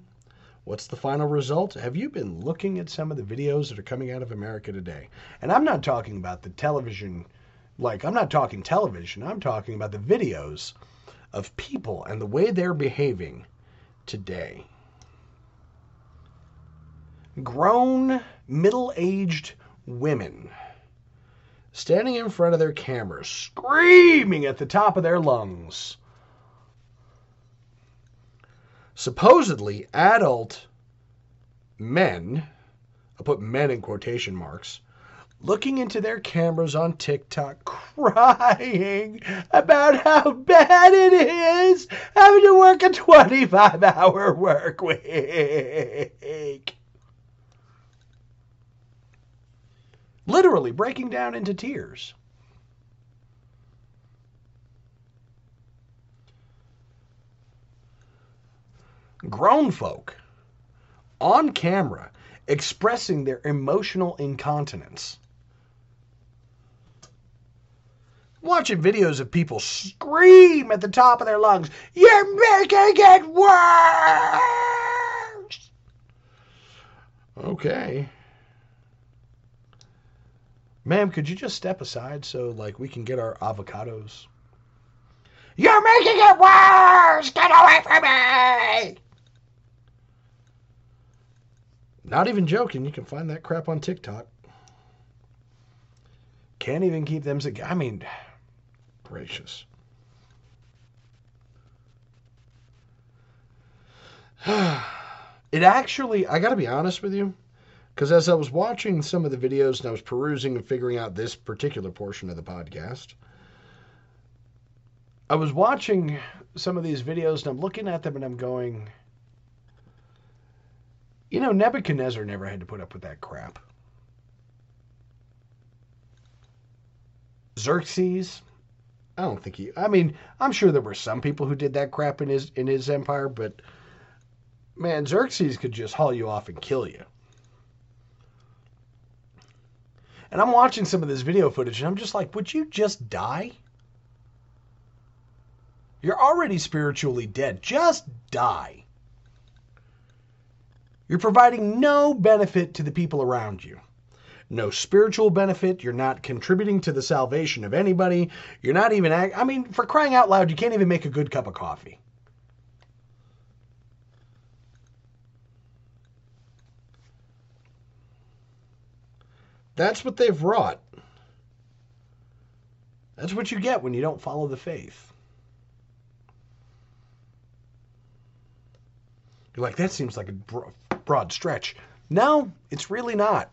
A: What's the final result? Have you been looking at some of the videos that are coming out of America today? And I'm not talking about the television, like, I'm not talking television, I'm talking about the videos of people and the way they're behaving today. Grown, middle aged women standing in front of their cameras, screaming at the top of their lungs supposedly adult men, I'll put men in quotation marks, looking into their cameras on TikTok, [LAUGHS] crying about how bad it is having to work a 25 hour work week. Literally breaking down into tears. Grown folk on camera expressing their emotional incontinence. Watching videos of people scream at the top of their lungs, You're making it worse! Okay. Ma'am, could you just step aside so like we can get our avocados? You're making it worse! Get away from me! Not even joking. You can find that crap on TikTok. Can't even keep them. I mean, gracious. [SIGHS] it actually, I got to be honest with you, because as I was watching some of the videos and I was perusing and figuring out this particular portion of the podcast, I was watching some of these videos and I'm looking at them and I'm going, you know, Nebuchadnezzar never had to put up with that crap. Xerxes, I don't think he. I mean, I'm sure there were some people who did that crap in his in his empire, but man, Xerxes could just haul you off and kill you. And I'm watching some of this video footage and I'm just like, would you just die? You're already spiritually dead. Just die. You're providing no benefit to the people around you. No spiritual benefit. You're not contributing to the salvation of anybody. You're not even, I mean, for crying out loud, you can't even make a good cup of coffee. That's what they've wrought. That's what you get when you don't follow the faith. You're like, that seems like a broad stretch. No, it's really not.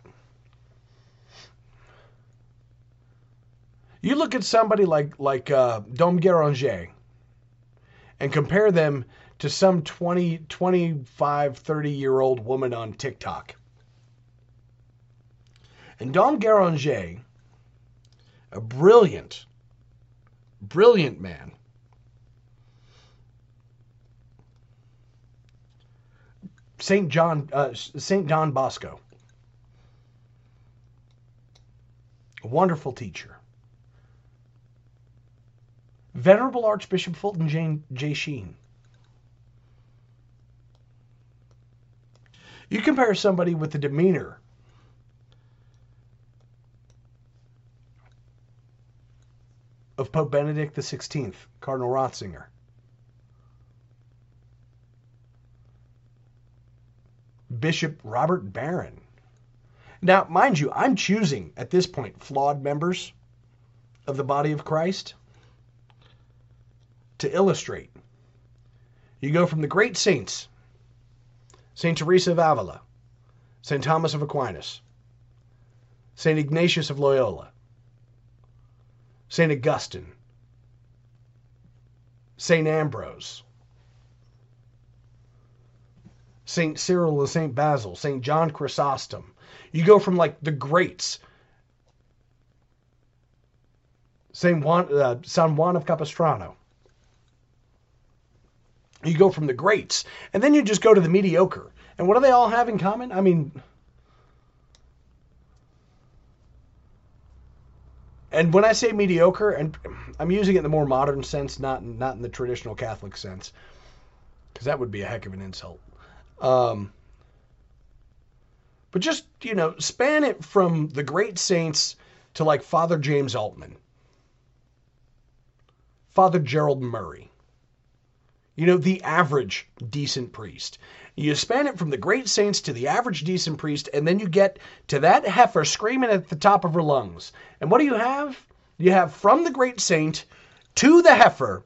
A: You look at somebody like like uh, Dom Guéranger and compare them to some 20, 25, 30 year old woman on TikTok. And Dom Guéranger, a brilliant, brilliant man, St. John, uh, St. John Bosco, a wonderful teacher. Venerable Archbishop Fulton J. J. Sheen. You compare somebody with the demeanor of Pope Benedict XVI, Cardinal Ratzinger. Bishop Robert Barron. Now, mind you, I'm choosing at this point flawed members of the body of Christ to illustrate. You go from the great saints, St. Teresa of Avila, St. Thomas of Aquinas, St. Ignatius of Loyola, St. Augustine, St. Ambrose, St. Cyril St. Basil, St. John Chrysostom. You go from like the greats, St. Juan, uh, San Juan of Capistrano. You go from the greats, and then you just go to the mediocre. And what do they all have in common? I mean, and when I say mediocre, and I'm using it in the more modern sense, not not in the traditional Catholic sense, because that would be a heck of an insult. Um, but just, you know, span it from the great saints to like Father James Altman, Father Gerald Murray, you know, the average decent priest. You span it from the great saints to the average decent priest, and then you get to that heifer screaming at the top of her lungs. And what do you have? You have from the great saint to the heifer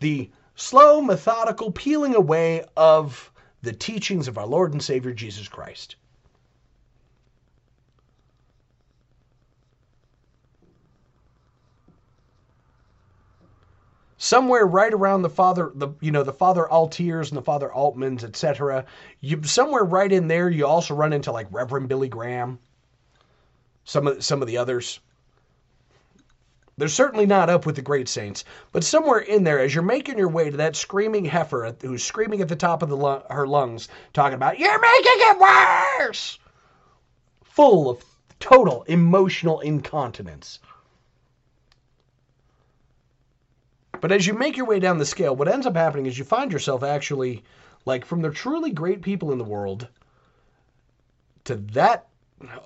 A: the slow, methodical peeling away of the teachings of our Lord and Savior Jesus Christ. somewhere right around the father the you know the father altiers and the father altmans etc you somewhere right in there you also run into like reverend billy graham some of some of the others they're certainly not up with the great saints, but somewhere in there, as you're making your way to that screaming heifer who's screaming at the top of the, her lungs, talking about, You're making it worse! Full of total emotional incontinence. But as you make your way down the scale, what ends up happening is you find yourself actually, like, from the truly great people in the world to that.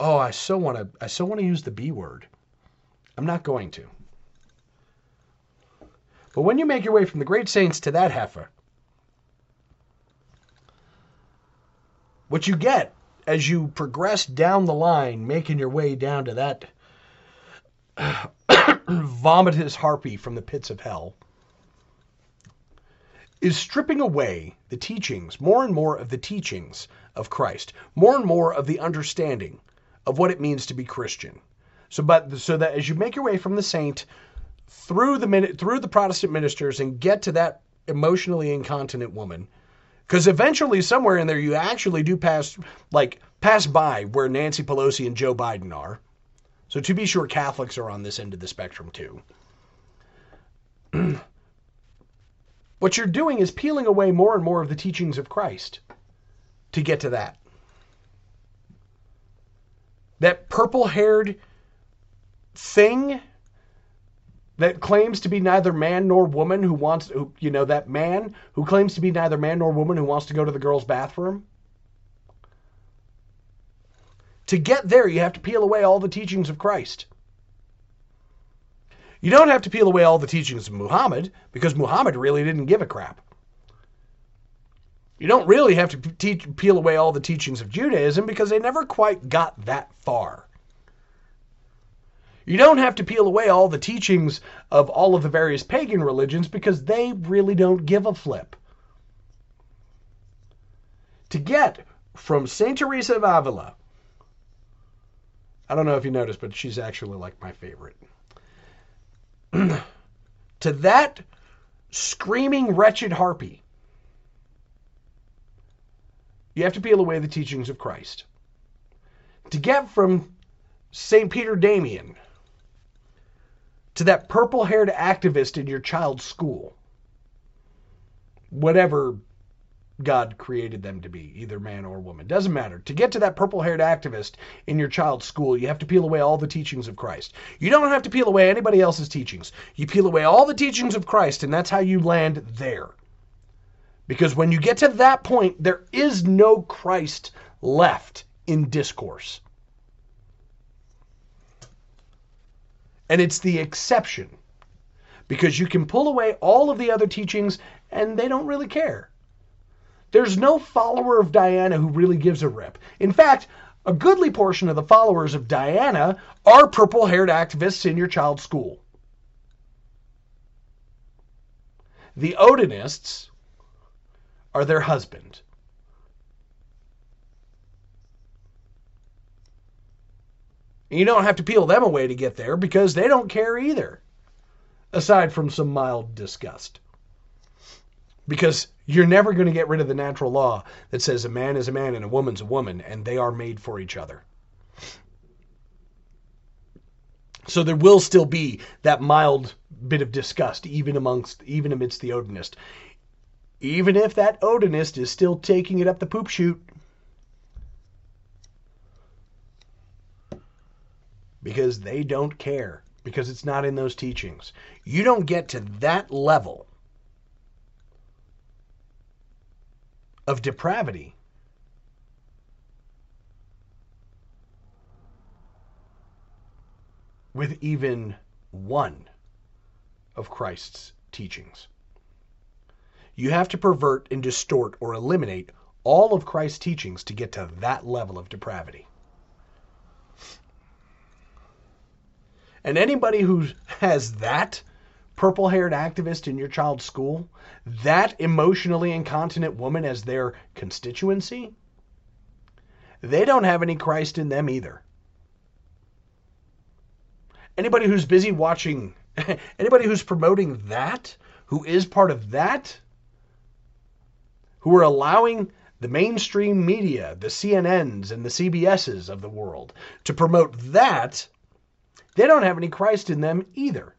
A: Oh, I so want to. I so want to use the B word. I'm not going to. But when you make your way from the great saints to that heifer, what you get as you progress down the line, making your way down to that [COUGHS] vomitous harpy from the pits of hell, is stripping away the teachings, more and more of the teachings of Christ, more and more of the understanding of what it means to be Christian. So, but so that as you make your way from the saint through the through the Protestant ministers and get to that emotionally incontinent woman, because eventually somewhere in there you actually do pass like pass by where Nancy Pelosi and Joe Biden are. So to be sure, Catholics are on this end of the spectrum too. [CLEARS THROAT] what you're doing is peeling away more and more of the teachings of Christ to get to that. That purple haired thing that claims to be neither man nor woman who wants, who, you know, that man who claims to be neither man nor woman who wants to go to the girl's bathroom. To get there, you have to peel away all the teachings of Christ. You don't have to peel away all the teachings of Muhammad because Muhammad really didn't give a crap. You don't really have to teach, peel away all the teachings of Judaism because they never quite got that far. You don't have to peel away all the teachings of all of the various pagan religions because they really don't give a flip. To get from St. Teresa of Avila, I don't know if you noticed, but she's actually like my favorite. [CLEARS THROAT] to that screaming, wretched harpy, you have to peel away the teachings of Christ. To get from St. Peter Damian to that purple haired activist in your child's school, whatever God created them to be, either man or woman. Doesn't matter. To get to that purple haired activist in your child's school, you have to peel away all the teachings of Christ. You don't have to peel away anybody else's teachings. You peel away all the teachings of Christ, and that's how you land there. Because when you get to that point, there is no Christ left in discourse. And it's the exception. Because you can pull away all of the other teachings and they don't really care. There's no follower of Diana who really gives a rip. In fact, a goodly portion of the followers of Diana are purple haired activists in your child's school. The Odinists are their husband. You don't have to peel them away to get there because they don't care either, aside from some mild disgust. Because you're never going to get rid of the natural law that says a man is a man and a woman's a woman, and they are made for each other. So there will still be that mild bit of disgust, even amongst, even amidst the Odinist. Even if that Odinist is still taking it up the poop chute. Because they don't care. Because it's not in those teachings. You don't get to that level of depravity. With even one of Christ's teachings. You have to pervert and distort or eliminate all of Christ's teachings to get to that level of depravity. And anybody who has that purple haired activist in your child's school, that emotionally incontinent woman as their constituency, they don't have any Christ in them either. Anybody who's busy watching, [LAUGHS] anybody who's promoting that, who is part of that, who are allowing the mainstream media, the CNNs and the CBSs of the world, to promote that, they don't have any Christ in them either.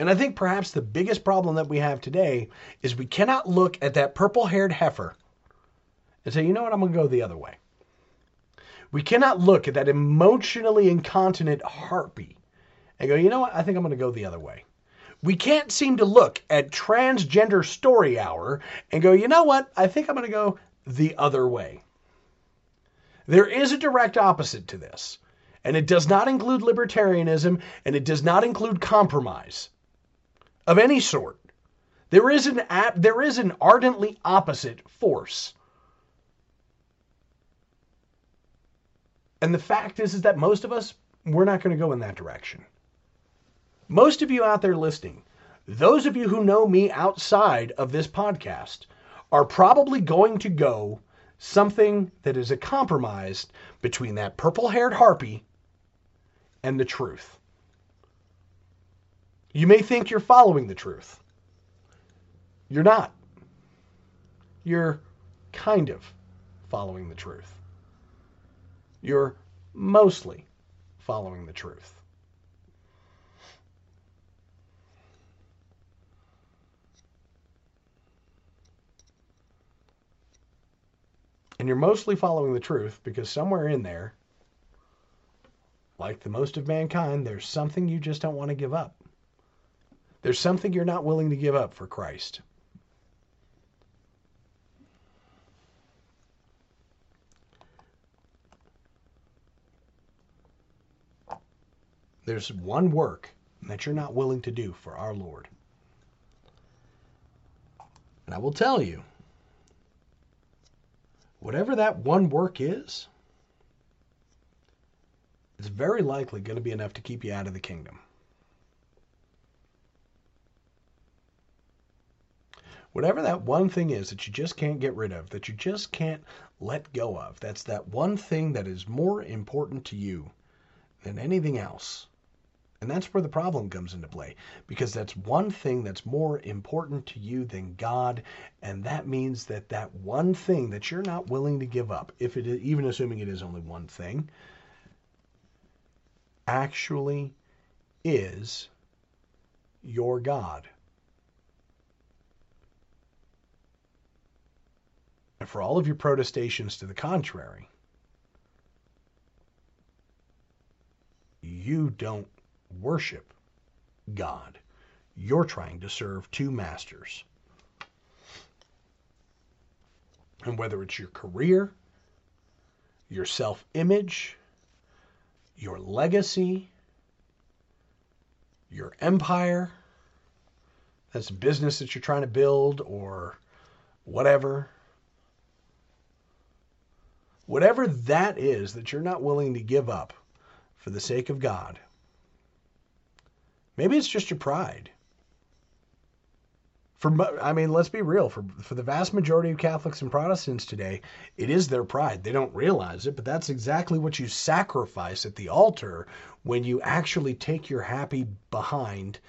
A: And I think perhaps the biggest problem that we have today is we cannot look at that purple haired heifer and say, you know what, I'm going to go the other way. We cannot look at that emotionally incontinent harpy and go, you know what, I think I'm going to go the other way. We can't seem to look at transgender story hour and go, you know what, I think I'm going to go the other way. There is a direct opposite to this, and it does not include libertarianism and it does not include compromise of any sort. There is an there is an ardently opposite force. And the fact is is that most of us we're not going to go in that direction. Most of you out there listening, those of you who know me outside of this podcast are probably going to go something that is a compromise between that purple-haired harpy and the truth. You may think you're following the truth. You're not. You're kind of following the truth. You're mostly following the truth. And you're mostly following the truth because somewhere in there, like the most of mankind, there's something you just don't want to give up. There's something you're not willing to give up for Christ. There's one work that you're not willing to do for our Lord. And I will tell you, whatever that one work is, it's very likely going to be enough to keep you out of the kingdom. Whatever that one thing is that you just can't get rid of, that you just can't let go of, that's that one thing that is more important to you than anything else. And that's where the problem comes into play because that's one thing that's more important to you than God. And that means that that one thing that you're not willing to give up, if it is, even assuming it is only one thing, actually is your God. And for all of your protestations to the contrary, you don't worship God. You're trying to serve two masters. And whether it's your career, your self image, your legacy, your empire, that's a business that you're trying to build or whatever. Whatever that is that you're not willing to give up for the sake of God, maybe it's just your pride. For I mean, let's be real. For for the vast majority of Catholics and Protestants today, it is their pride. They don't realize it, but that's exactly what you sacrifice at the altar when you actually take your happy behind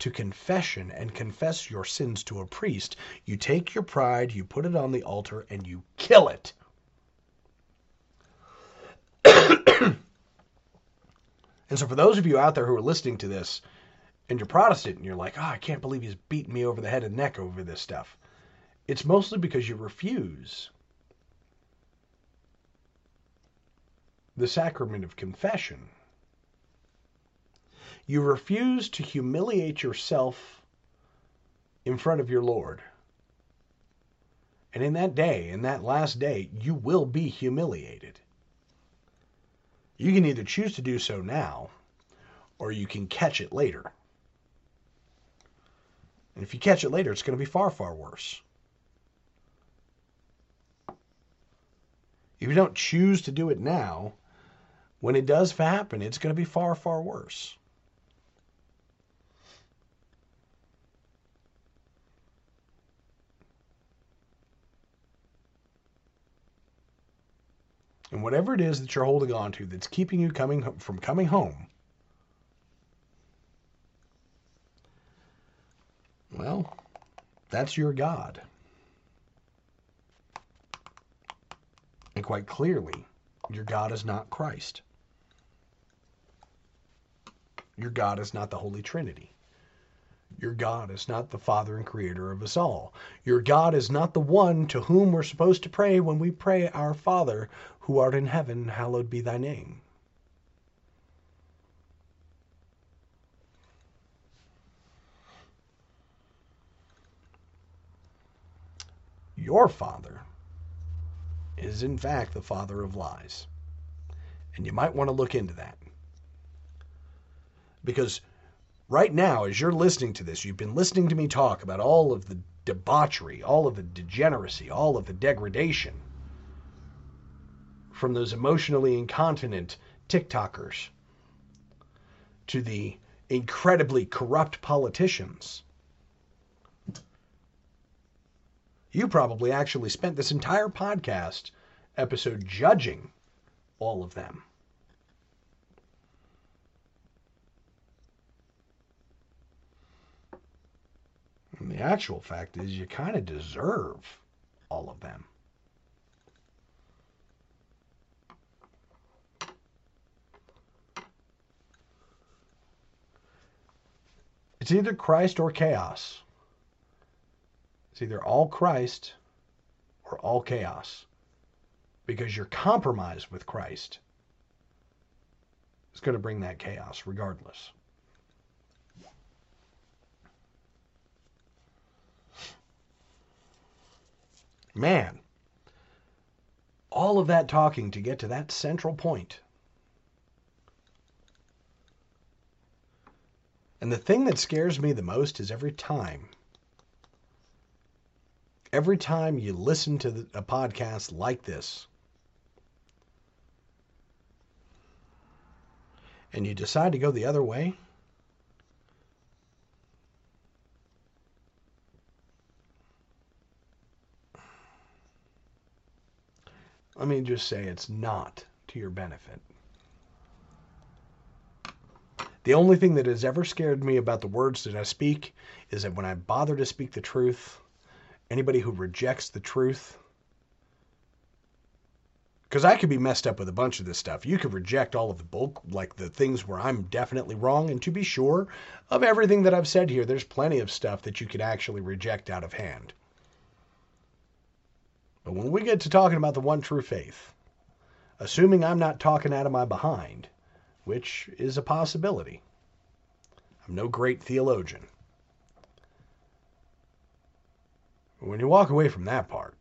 A: to confession and confess your sins to a priest. You take your pride, you put it on the altar, and you kill it. [COUGHS] And so, for those of you out there who are listening to this and you're Protestant and you're like, oh, I can't believe he's beating me over the head and neck over this stuff, it's mostly because you refuse the sacrament of confession. You refuse to humiliate yourself in front of your Lord. And in that day, in that last day, you will be humiliated. You can either choose to do so now, or you can catch it later. And if you catch it later, it's going to be far, far worse. If you don't choose to do it now, when it does happen, it's going to be far, far worse. And whatever it is that you're holding on to that's keeping you coming from coming home, well, that's your God. And quite clearly, your God is not Christ. Your God is not the Holy Trinity. Your God is not the Father and Creator of us all. Your God is not the one to whom we're supposed to pray when we pray, Our Father, who art in heaven, hallowed be thy name. Your Father is, in fact, the Father of lies. And you might want to look into that. Because right now, as you're listening to this, you've been listening to me talk about all of the debauchery, all of the degeneracy, all of the degradation from those emotionally incontinent TikTokers to the incredibly corrupt politicians. You probably actually spent this entire podcast episode judging all of them. And the actual fact is, you kind of deserve all of them. It's either Christ or chaos. It's either all Christ or all chaos. Because your compromise with Christ is going to bring that chaos regardless. Man, all of that talking to get to that central point. And the thing that scares me the most is every time, every time you listen to a podcast like this, and you decide to go the other way, let me just say it's not to your benefit. The only thing that has ever scared me about the words that I speak is that when I bother to speak the truth, anybody who rejects the truth, because I could be messed up with a bunch of this stuff. You could reject all of the bulk, like the things where I'm definitely wrong. And to be sure, of everything that I've said here, there's plenty of stuff that you could actually reject out of hand. But when we get to talking about the one true faith, assuming I'm not talking out of my behind, which is a possibility, I'm no great theologian. But when you walk away from that part,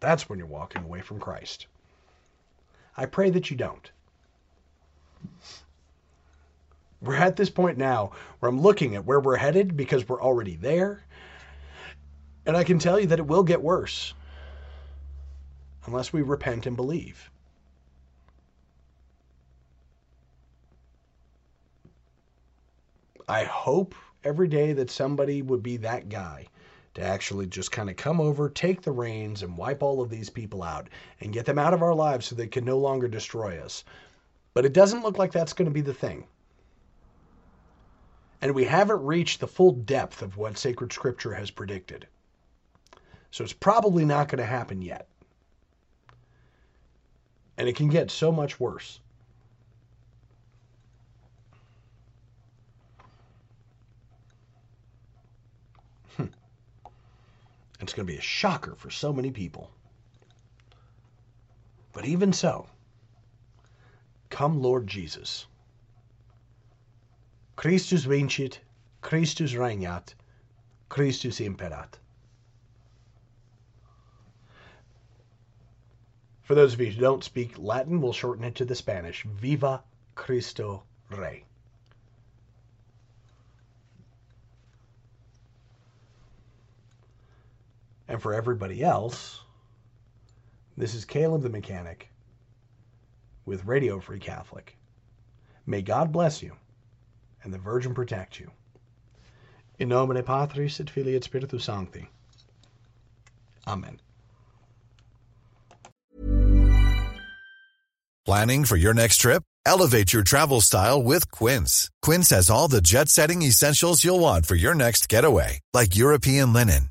A: that's when you're walking away from Christ. I pray that you don't. We're at this point now where I'm looking at where we're headed because we're already there and I can tell you that it will get worse unless we repent and believe. I hope every day that somebody would be that guy to actually just kind of come over, take the reins, and wipe all of these people out and get them out of our lives so they can no longer destroy us. But it doesn't look like that's going to be the thing. And we haven't reached the full depth of what sacred scripture has predicted. So it's probably not going to happen yet. And it can get so much worse. It's going to be a shocker for so many people. But even so, come Lord Jesus. Christus vincit, Christus regnat, Christus imperat. For those of you who don't speak Latin, we'll shorten it to the Spanish. Viva Cristo Rey. And for everybody else, this is Caleb the Mechanic with Radio Free Catholic. May God bless you and the Virgin protect you. In nomine Patris et Filii et Spiritus Sancti. Amen.
C: Planning for your next trip? Elevate your travel style with Quince. Quince has all the jet setting essentials you'll want for your next getaway, like European linen,